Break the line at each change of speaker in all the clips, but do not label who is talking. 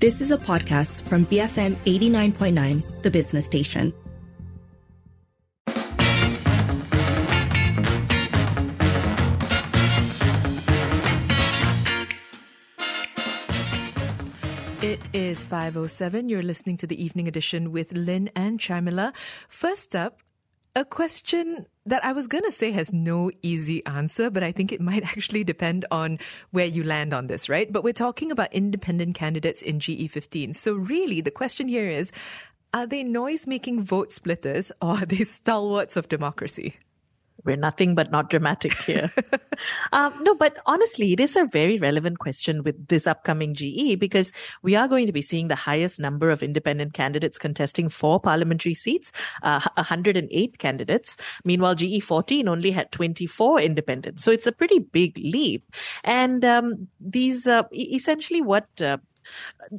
This is a podcast from BFM 89.9, the business station.
It is 5.07. You're listening to the evening edition with Lynn and Sharmila. First up, a question that I was going to say has no easy answer, but I think it might actually depend on where you land on this, right? But we're talking about independent candidates in GE15. So really, the question here is, are they noise making vote splitters or are they stalwarts of democracy?
We're nothing but not dramatic here. um, no, but honestly, it is a very relevant question with this upcoming GE because we are going to be seeing the highest number of independent candidates contesting for parliamentary seats, uh, 108 candidates. Meanwhile, GE 14 only had 24 independents. So it's a pretty big leap. And um, these, uh, essentially, what uh,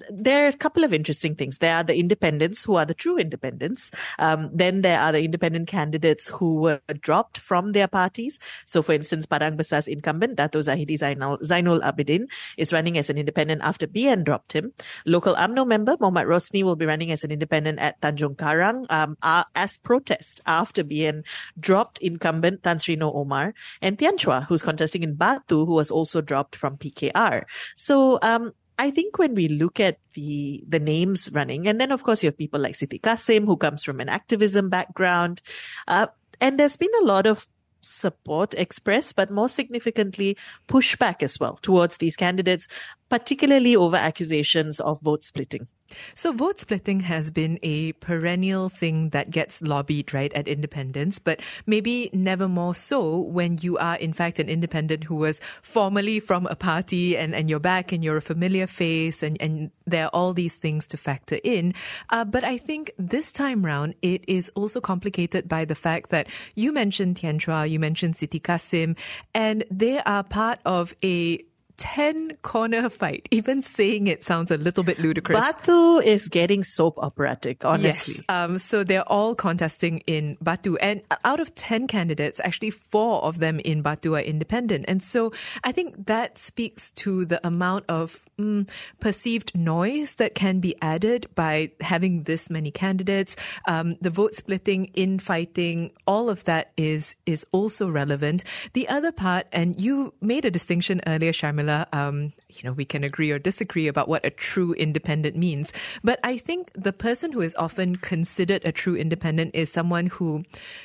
there are a couple of interesting things. There are the independents who are the true independents. Um, then there are the independent candidates who were dropped from their parties. So, for instance, Padang Besar's incumbent, Dato Zahidi Zainul Abidin, is running as an independent after BN dropped him. Local UMNO member Mohammad Rosni will be running as an independent at Tanjung Karang um, as protest after BN dropped incumbent Tan Sri Noh Omar. And Tian Chua, who's contesting in Batu, who was also dropped from PKR. So, um, I think when we look at the the names running, and then of course you have people like Siti Kasim who comes from an activism background, uh, and there's been a lot of support expressed, but more significantly pushback as well towards these candidates, particularly over accusations of vote splitting.
So vote splitting has been a perennial thing that gets lobbied, right, at independents, but maybe never more so when you are in fact an independent who was formerly from a party and, and you're back and you're a familiar face and, and there are all these things to factor in. Uh, but I think this time round, it is also complicated by the fact that you mentioned Tian Chua, you mentioned Siti Kasim, and they are part of a 10 corner fight. Even saying it sounds a little bit ludicrous.
Batu is getting soap operatic, honestly.
Yes. Um, so they're all contesting in Batu. And out of 10 candidates, actually four of them in Batu are independent. And so I think that speaks to the amount of mm, perceived noise that can be added by having this many candidates. Um, the vote splitting, infighting, all of that is, is also relevant. The other part, and you made a distinction earlier, Sharmila, um, you know, we can agree or disagree about what a true independent means. But I think the person who is often considered a true independent is someone who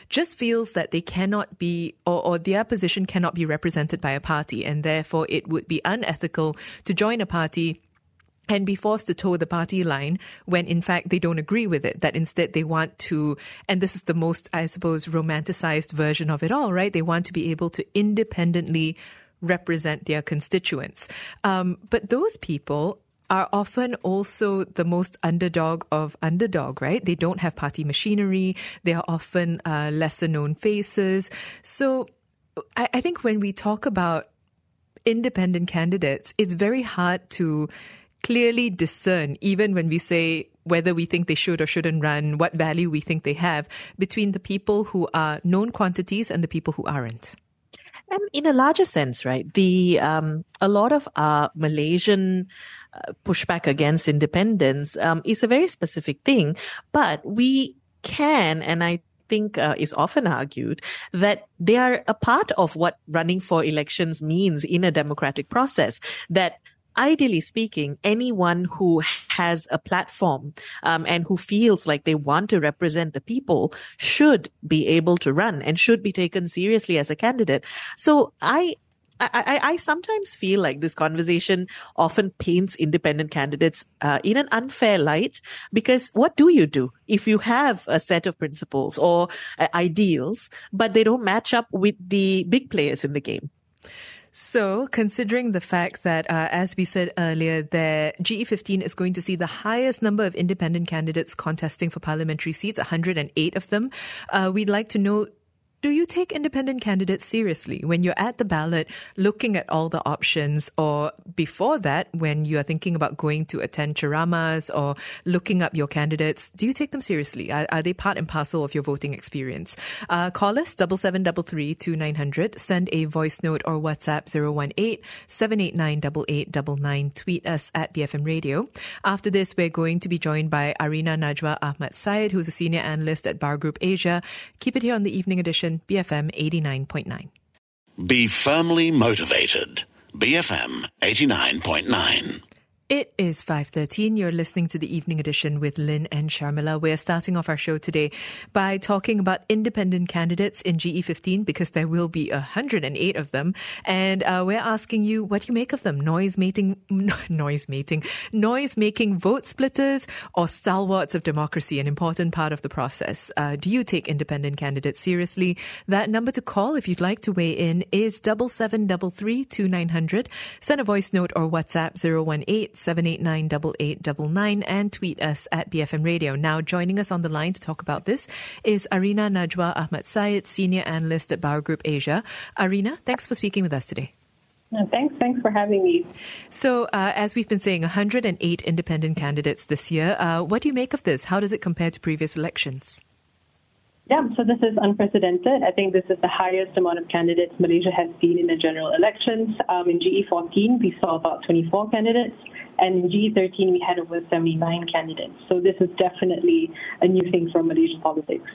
just feels that they cannot be, or, or their position cannot be represented by a party, and therefore it would be unethical to join a party and be forced to toe the party line when in fact they don't agree with it. That instead they want to, and this is the most, I suppose, romanticized version of it all, right? They want to be able to independently represent their constituents. Um, but those people are often also the most underdog of underdog, right? They don't have party machinery. They are often uh, lesser known faces. So I, I think when we talk about independent candidates, it's very hard to clearly discern, even when we say whether we think they should or shouldn't run, what value we think they have, between the people who are known quantities and the people who aren't.
And in a larger sense, right, the um, a lot of our Malaysian uh, pushback against independents um, is a very specific thing, but we can, and I think uh, is often argued that they are a part of what running for elections means in a democratic process. That ideally speaking, anyone who has a platform um, and who feels like they want to represent the people should be able to run and should be taken seriously as a candidate. So I I, I, sometimes feel like this conversation often paints independent candidates uh, in an unfair light because what do you do if you have a set of principles or uh, ideals, but they don't match up with the big players in the game?
So, considering the fact that, uh, as we said earlier, that GE15 is going to see the highest number of independent candidates contesting for parliamentary seats, 108 of them, uh, we'd like to know do you take independent candidates seriously when you're at the ballot looking at all the options or before that when you are thinking about going to attend ceramahs or looking up your candidates? Do you take them seriously? Are, are they part and parcel of your voting experience? Uh, call us double seven double three two nine hundred. Send a voice note or WhatsApp 018 789 8899. Tweet us at BFM Radio. After this, we're going to be joined by Arina Najwa Ahmad Syed, who's a senior analyst at Bower Group Asia. Keep it here on the evening edition, BFM 89.9.
Be firmly motivated. BFM 89.9.
It is 5.13. You're listening to the evening edition with Lynn and Sharmila. We're starting off our show today by talking about independent candidates in GE15 because there will be 108 of them. And uh, we're asking you what you make of them. Noise making, noise making, noise making vote splitters or stalwarts of democracy, an important part of the process. Uh, do you take independent candidates seriously? That number to call if you'd like to weigh in is double seven double three two nine hundred. Send a voice note or WhatsApp 018 789 8899 and tweet us at BFM Radio. Now, joining us on the line to talk about this is Arina Najwa Ahmad Syed, Senior Analyst at Bower Group Asia. Arina, thanks for speaking with us today.
thanks, thanks for having me.
So, uh, as we've been saying, 108 independent candidates this year. Uh, what do you make of this? How does it compare to previous elections?
Yeah, so this is unprecedented. I think this is the highest amount of candidates Malaysia has seen in the general elections. Um, in GE14, we saw about 24 candidates, and in GE13, we had over 79 candidates. So this is definitely a new thing for Malaysian politics.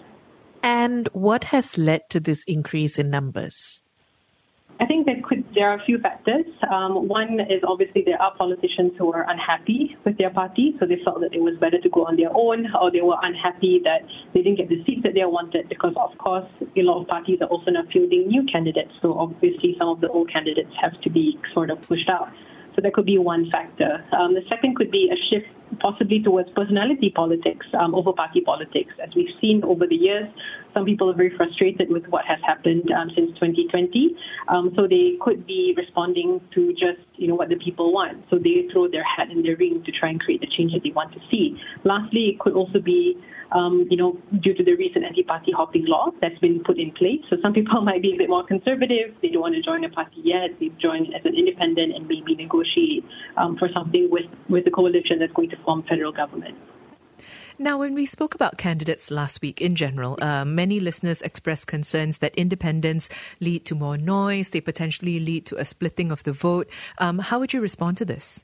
And what has led to this increase in numbers?
I think there could there are a few factors. Um, one is obviously there are politicians who are unhappy with their party, so they felt that it was better to go on their own, or they were unhappy that they didn't get the seats that they wanted because, of course, a lot of parties are also now fielding new candidates. So obviously, some of the old candidates have to be sort of pushed out. So that could be one factor. Um, the second could be a shift possibly towards personality politics um, over party politics. As we've seen over the years, some people are very frustrated with what has happened um, since 2020. Um, so they could be responding to just you know what the people want. So they throw their hat in the ring to try and create the change that they want to see. Lastly, it could also be um, you know, due to the recent anti-party hopping law that's been put in place. So some people might be a bit more conservative. They don't want to join a party yet. They've joined as an independent and maybe negotiate um, for something with, with the coalition that's going to form federal government.
Now, when we spoke about candidates last week in general, uh, many listeners expressed concerns that independents lead to more noise, they potentially lead to a splitting of the vote. Um, how would you respond to this?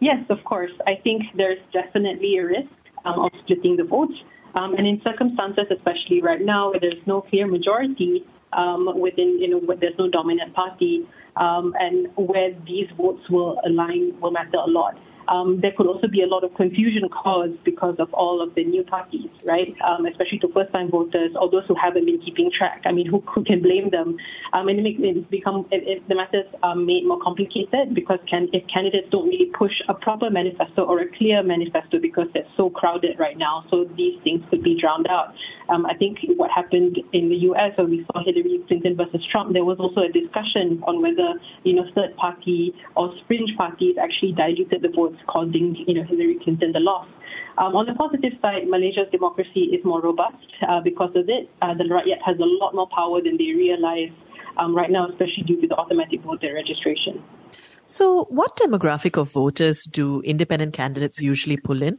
Yes, of course. I think there's definitely a risk um, of splitting the vote. Um, and in circumstances, especially right now, where there's no clear majority um, within, you know, where there's no dominant party, um, and where these votes will align will matter a lot. Um, there could also be a lot of confusion caused because of all of the new parties, right? Um, especially to first-time voters or those who haven't been keeping track. I mean, who, who can blame them? Um, and it, makes, it become it, it, the matters are made more complicated because can, if candidates don't really push a proper manifesto or a clear manifesto because they're so crowded right now, so these things could be drowned out. Um, I think what happened in the U.S. when we saw Hillary Clinton versus Trump, there was also a discussion on whether you know third party or fringe parties actually diluted the votes causing you know Hillary Clinton the loss. Um, on the positive side, Malaysia's democracy is more robust uh, because of it. Uh, the Rakyat has a lot more power than they realize um, right now, especially due to the automatic voter registration.
So, what demographic of voters do independent candidates usually pull in?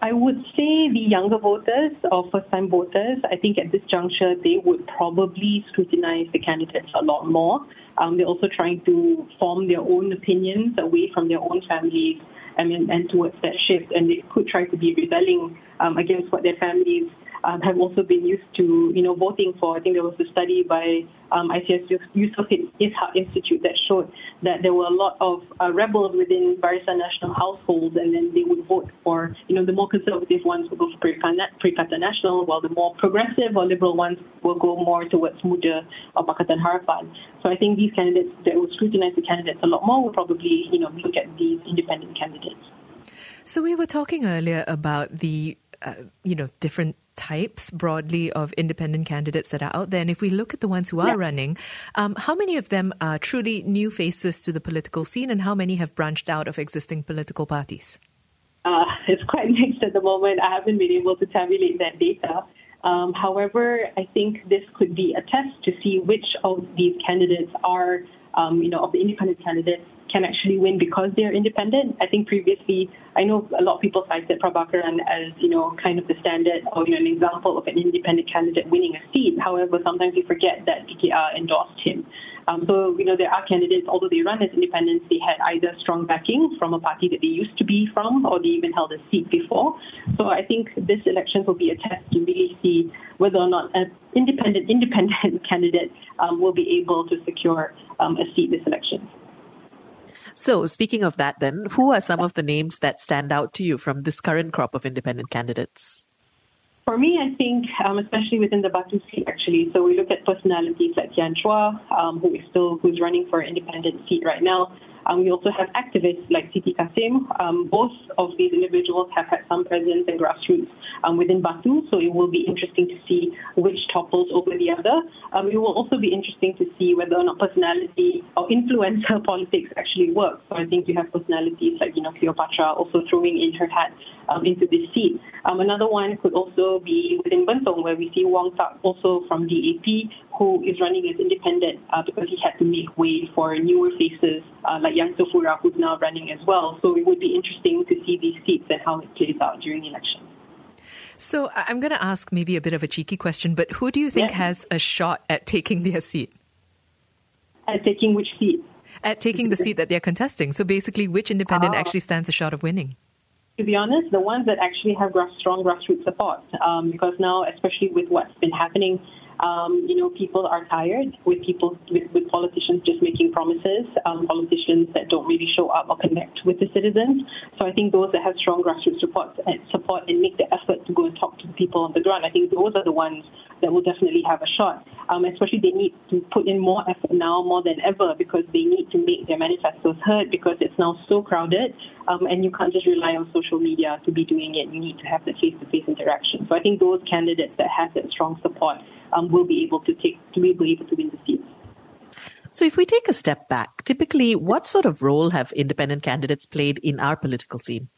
I would say the younger voters or first time voters, I think at this juncture, they would probably scrutinize the candidates a lot more. Um, they're also trying to form their own opinions away from their own families and, and towards that shift. And they could try to be rebelling um, against what their families um, have also been used to, you know, voting for. I think there was a study by um, ISEAS Yusof Ishak Institute that showed that there were a lot of uh, rebels within Barisan Nasional households, and then they would vote for, you know, the more conservative ones would go for Perikatan Nasional, while the more progressive or liberal ones will go more towards Muda or Pakatan Harapan. So I think these candidates that will scrutinize the candidates a lot more will probably, you know, look at these independent candidates.
So we were talking earlier about the, uh, you know, different types broadly of independent candidates that are out there. And if we look at the ones who are yeah. running, um, how many of them are truly new faces to the political scene and how many have branched out of existing political parties?
Uh, it's quite mixed at the moment. I haven't been able to tabulate that data. Um, however, I think this could be a test to see which of these candidates are, um, you know, of the independent candidates can actually win because they're independent. I think previously, I know a lot of people cited Prabakaran as, you know, kind of the standard or, you know, an example of an independent candidate winning a seat. However, sometimes we forget that PKR endorsed him. Um, so, you know, there are candidates, although they run as independents, they had either strong backing from a party that they used to be from or they even held a seat before. So I think this election will be a test to really see whether or not an independent, independent candidate um, will be able to secure um, a seat this election.
So, speaking of that, then, who are some of the names that stand out to you from this current crop of independent candidates?
For me, I think, um, especially within the Batu seat, actually, so we look at personalities like Tian Chua, um, who is still who's running for an independent seat right now. Um, we also have activists like Siti Kasim. Um, both of these individuals have had some presence and grassroots um, within Batu, so it will be interesting to see which topples over the other. Um, it will also be interesting to see whether or not personality or influencer politics actually work. So I think you have personalities like, you know, Cleopatra also throwing in her hat um, into this seat. Um, another one could also be within Bentong, where we see Wong Tak also from DAP, who is running as independent uh, because he had to make way for newer faces uh, like Young Syefura, who's now running as well. So it would be interesting to see these seats and how it plays out during elections.
So I'm going to ask maybe a bit of a cheeky question, but who do you think has a shot at taking their seat?
At taking which seat?
At taking the seat that they're contesting. So basically, which independent uh, actually stands a shot of winning?
To be honest, the ones that actually have strong grassroots support, um, because now, especially with what's been happening um, you know, people are tired with people with, with politicians just making promises, um, politicians that don't really show up or connect with the citizens. So I think those that have strong grassroots support and support and make the effort to go and talk to the people on the ground, I think those are the ones that will definitely have a shot. Um, especially they need to put in more effort now more than ever because they need to make their manifestos heard because it's now so crowded um, and you can't just rely on social media to be doing it. You need to have the face-to-face interaction. So I think those candidates that have that strong support um, will be able to take to be able to win the seats.
So, if we take a step back, typically, what sort of role have independent candidates played in our political scene?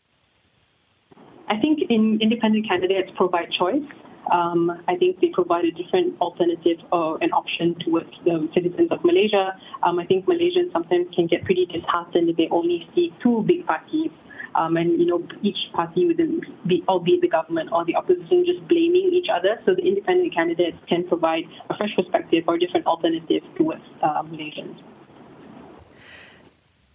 I think in independent candidates provide choice. Um, I think they provide a different alternative or an option towards the citizens of Malaysia. Um, I think Malaysians sometimes can get pretty disheartened if they only see two big parties um, and you know each party within, be, albeit the government or the opposition, just blaming each other. So the independent candidates can provide a fresh perspective or different alternative towards uh, Malaysians.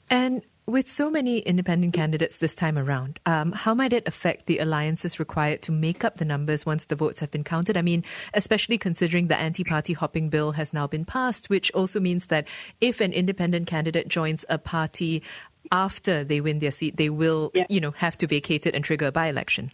And with so many independent candidates this time around, um, how might it affect the alliances required to make up the numbers once the votes have been counted? I mean, especially considering the anti party hopping bill has now been passed, which also means that if an independent candidate joins a party after they win their seat, they will, yeah. you know, have to vacate it and trigger a by-election.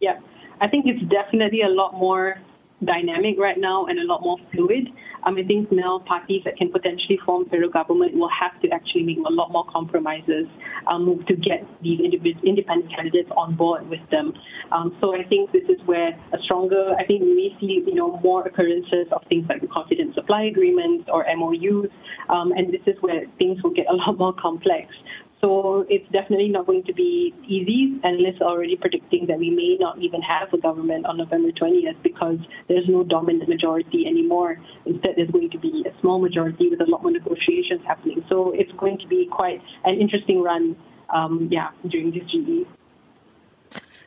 Yeah, I think it's definitely a lot more dynamic right now and a lot more fluid. Um, I think now parties that can potentially form federal government will have to actually make a lot more compromises um, to get these independent candidates on board with them. Um, so I think this is where a stronger, I think we may see, you know, more occurrences of things like the confident supply agreements or MOUs, um, and this is where things will get a lot more complex. So it's definitely not going to be easy, analysts are already predicting that we may not even have a government on November 20th because there's no dominant majority anymore. Instead, there's going to be a small majority with a lot more negotiations happening. So it's going to be quite an interesting run, um, yeah, during this GE.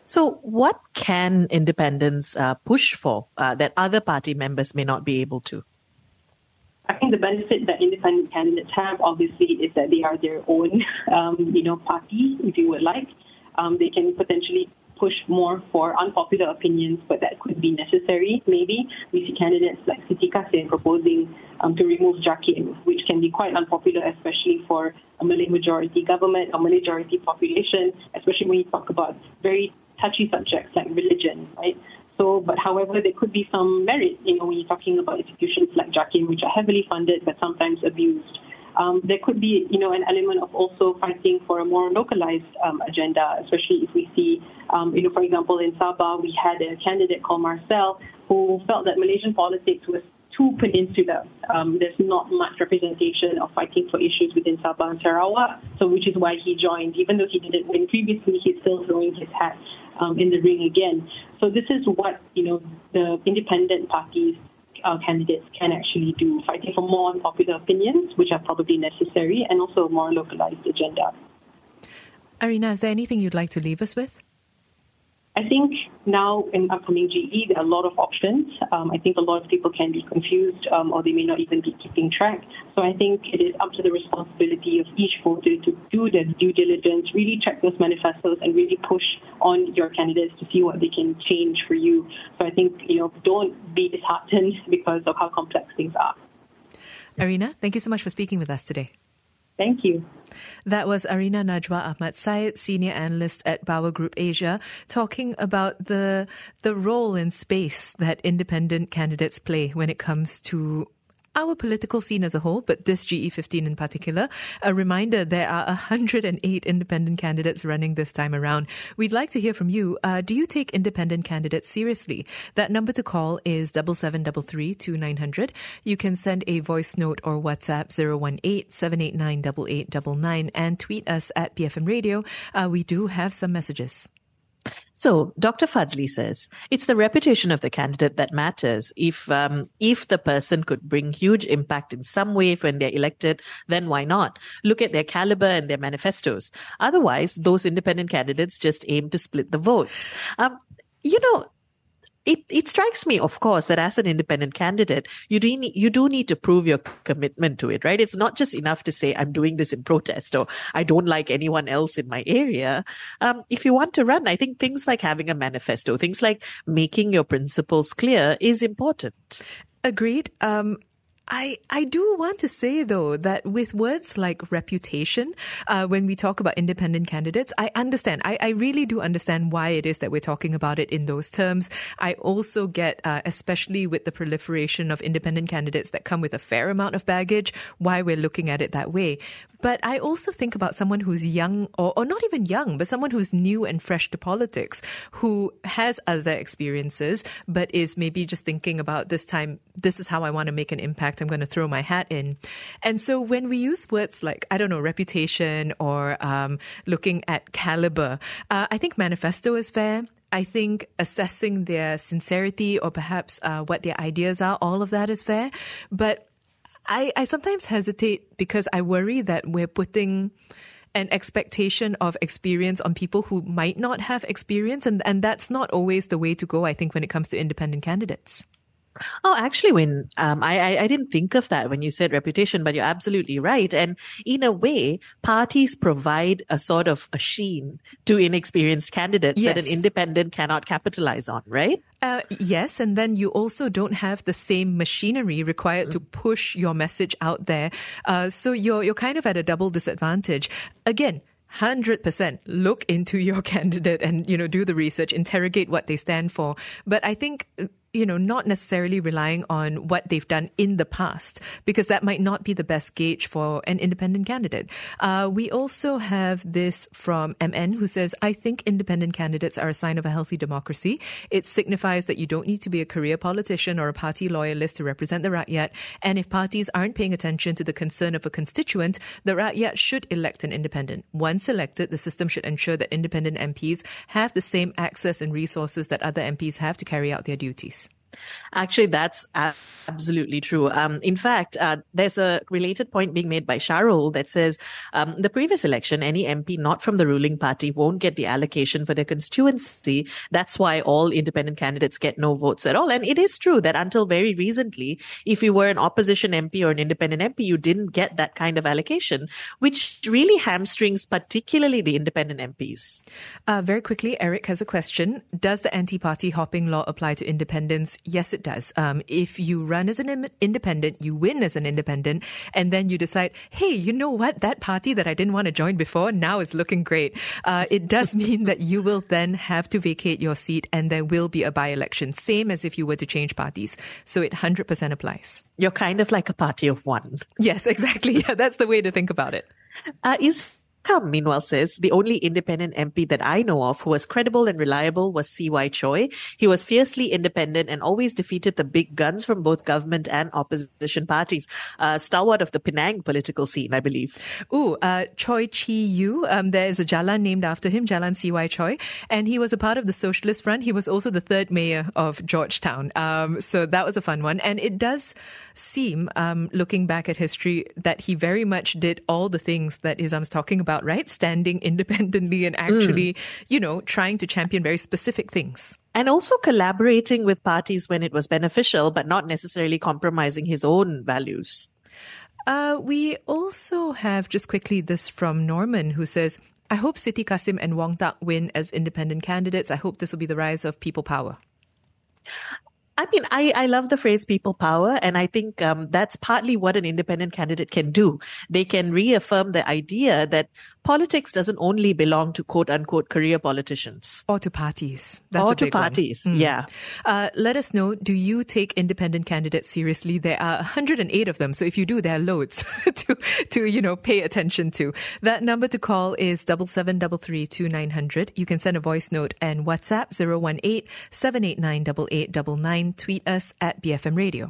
So, what can independents uh, push for uh, that other party members may not be able to?
I think the benefit that independent candidates have, obviously, is that they are their own, um, you know, party, if you would like. Um, they can potentially push more for unpopular opinions, but that could be necessary. Maybe we see candidates like Siti Kasim proposing um, to remove JAKIM, which can be quite unpopular, especially for a Malay majority government or majority population, especially when you talk about very touchy subjects like religion, right? So, but however, there could be some merit, you know, when you're talking about institutions like JAKIM, which are heavily funded but sometimes abused. Um, there could be, you know, an element of also fighting for a more localized um, agenda, especially if we see, um, you know, for example, in Sabah, we had a candidate called Marcel who felt that Malaysian politics was to Peninsula. Um, there's not much representation of fighting for issues within Sabah and Sarawak, so which is why he joined. Even though he didn't win previously, he's still throwing his hat um, in the ring again. So this is what you know the independent parties uh, candidates can actually do, fighting for more unpopular opinions, which are probably necessary, and also a more localized agenda.
Arina, is there anything you'd like to leave us with?
I think now in upcoming GE, there are a lot of options. Um, I think a lot of people can be confused um, or they may not even be keeping track. So I think it is up to the responsibility of each voter to do their due diligence, really check those manifestos and really push on your candidates to see what they can change for you. So I think, you know, don't be disheartened because of how complex things are.
Arina, thank you so much for speaking with us today.
Thank you.
That was Arina Najwa Ahmad Syed, senior analyst at Bower Group Asia, talking about the the role in space that independent candidates play when it comes to our political scene as a whole, but this GE15 in particular. A reminder there are 108 independent candidates running this time around. We'd like to hear from you. Uh, do you take independent candidates seriously? That number to call is 7733 You can send a voice note or WhatsApp 018 789 and tweet us at BFM Radio. Uh, we do have some messages.
So Dr. Fadzli says it's the reputation of the candidate that matters. If um, if the person could bring huge impact in some way when they're elected, then why not? Look at their caliber and their manifestos. Otherwise, those independent candidates just aim to split the votes. Um, you know, it, it strikes me, of course, that as an independent candidate, you do, need, you do need to prove your commitment to it, right? It's not just enough to say, I'm doing this in protest or I don't like anyone else in my area. Um, if you want to run, I think things like having a manifesto, things like making your principles clear is important.
Agreed. Um, I, I do want to say though that with words like reputation, uh, when we talk about independent candidates, I understand. I, I really do understand why it is that we're talking about it in those terms. I also get, uh, especially with the proliferation of independent candidates that come with a fair amount of baggage, why we're looking at it that way. But I also think about someone who's young or, or not even young, but someone who's new and fresh to politics, who has other experiences, but is maybe just thinking about this time, this is how I want to make an impact. I'm going to throw my hat in. And so when we use words like, I don't know, reputation or um, looking at caliber, uh, I think manifesto is fair. I think assessing their sincerity or perhaps uh, what their ideas are, all of that is fair. But I, I sometimes hesitate because I worry that we're putting an expectation of experience on people who might not have experience. And, and that's not always the way to go, I think, when it comes to independent candidates.
Oh, actually, when um, I, I, I didn't think of that when you said reputation, but you're absolutely right. And in a way, parties provide a sort of a sheen to inexperienced candidates yes. that an independent cannot capitalize on, right?
Uh, yes, and then you also don't have the same machinery required mm. to push your message out there. Uh, so you're you're kind of at a double disadvantage. Again, 100% look into your candidate and you know do the research interrogate what they stand for but i think you know, not necessarily relying on what they've done in the past, because that might not be the best gauge for an independent candidate. Uh, we also have this from MN who says, I think independent candidates are a sign of a healthy democracy. It signifies that you don't need to be a career politician or a party loyalist to represent the Rakyat. And if parties aren't paying attention to the concern of a constituent, the Rakyat should elect an independent. Once elected, the system should ensure that independent MPs have the same access and resources that other MPs have to carry out their duties.
Actually, that's absolutely true. Um, in fact, uh, there's a related point being made by Sharul that says um, the previous election, any MP not from the ruling party won't get the allocation for their constituency. That's why all independent candidates get no votes at all. And it is true that until very recently, if you were an opposition MP or an independent MP, you didn't get that kind of allocation, which really hamstrings particularly the independent MPs.
Uh, very quickly, Eric has a question. Does the anti-party hopping law apply to independents? Yes, it does. Um, if you run as an independent, you win as an independent, and then you decide, hey, you know what? That party that I didn't want to join before now is looking great. Uh, it does mean that you will then have to vacate your seat and there will be a by election, same as if you were to change parties. So it 100% applies.
You're kind of like a party of one.
Yes, exactly. Yeah, that's the way to think about it.
Uh, is Kam, meanwhile, says the only independent MP that I know of who was credible and reliable was C.Y. Choy. He was fiercely independent and always defeated the big guns from both government and opposition parties. Uh, stalwart of the Penang political scene, I believe.
Ooh, uh, Choi Chi Yu. Um, there is a Jalan named after him, Jalan C.Y. Choy. And he was a part of the Socialist Front. He was also the third mayor of Georgetown. Um, so that was a fun one. And it does seem, um, looking back at history, that he very much did all the things that Izam's talking about, right? Standing independently and actually, mm. you know, trying to champion very specific things.
And also collaborating with parties when it was beneficial, but not necessarily compromising his own values.
Uh, we also have just quickly this from Norman who says, I hope Siti Kasim and Wong Tak win as independent candidates. I hope this will be the rise of people power.
I mean, I, I love the phrase people power. And I think um, that's partly what an independent candidate can do. They can reaffirm the idea that politics doesn't only belong to quote unquote career politicians
or to parties.
That's or to parties. Mm. Yeah.
Uh, let us know. Do you take independent candidates seriously? There are 108 of them. So if you do, there are loads to, to, you know, pay attention to. That number to call is double seven double three two nine hundred. You can send a voice note and WhatsApp 018 789 8899. Tweet us at BFM Radio.